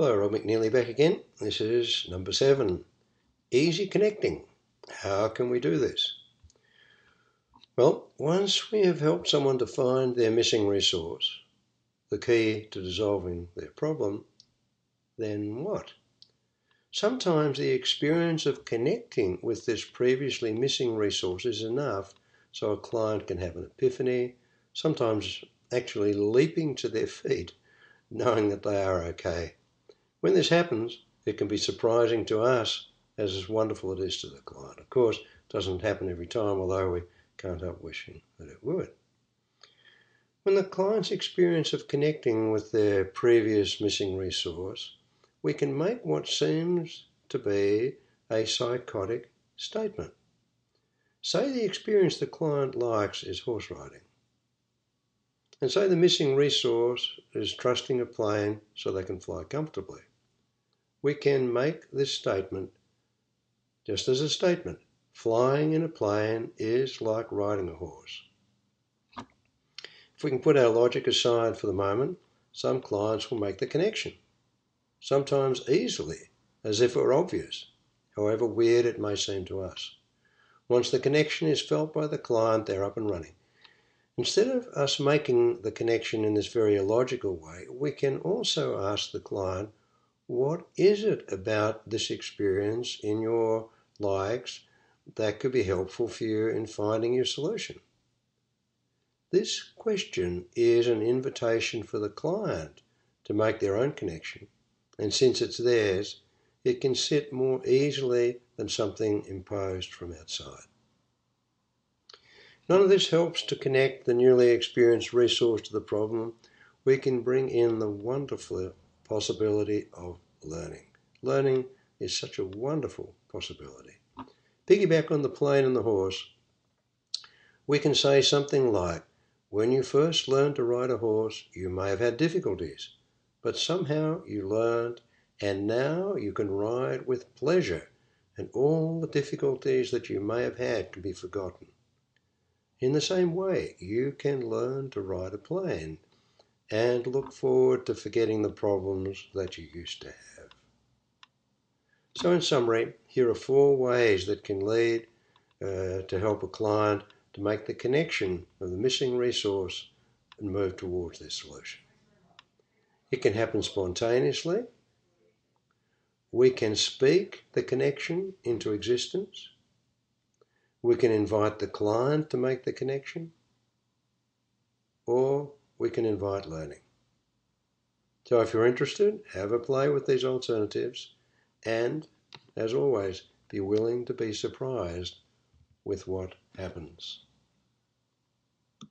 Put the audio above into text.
Hello, Rob McNeely back again. This is number seven Easy Connecting. How can we do this? Well, once we have helped someone to find their missing resource, the key to dissolving their problem, then what? Sometimes the experience of connecting with this previously missing resource is enough so a client can have an epiphany, sometimes actually leaping to their feet, knowing that they are okay. When this happens, it can be surprising to us as wonderful it is to the client. Of course, it doesn't happen every time, although we can't help wishing that it would. When the client's experience of connecting with their previous missing resource we can make what seems to be a psychotic statement. Say the experience the client likes is horse riding. And say the missing resource is trusting a plane so they can fly comfortably. We can make this statement just as a statement. Flying in a plane is like riding a horse. If we can put our logic aside for the moment, some clients will make the connection sometimes easily, as if it were obvious, however weird it may seem to us. Once the connection is felt by the client, they're up and running. Instead of us making the connection in this very illogical way, we can also ask the client, what is it about this experience in your likes that could be helpful for you in finding your solution? This question is an invitation for the client to make their own connection and since it's theirs, it can sit more easily than something imposed from outside. None of this helps to connect the newly experienced resource to the problem. We can bring in the wonderful possibility of learning. Learning is such a wonderful possibility. Piggyback on the plane and the horse, we can say something like, when you first learned to ride a horse, you may have had difficulties but somehow you learned, and now you can ride with pleasure, and all the difficulties that you may have had can be forgotten. In the same way, you can learn to ride a plane and look forward to forgetting the problems that you used to have. So, in summary, here are four ways that can lead uh, to help a client to make the connection of the missing resource and move towards their solution. It can happen spontaneously. We can speak the connection into existence. We can invite the client to make the connection. Or we can invite learning. So if you're interested, have a play with these alternatives and, as always, be willing to be surprised with what happens.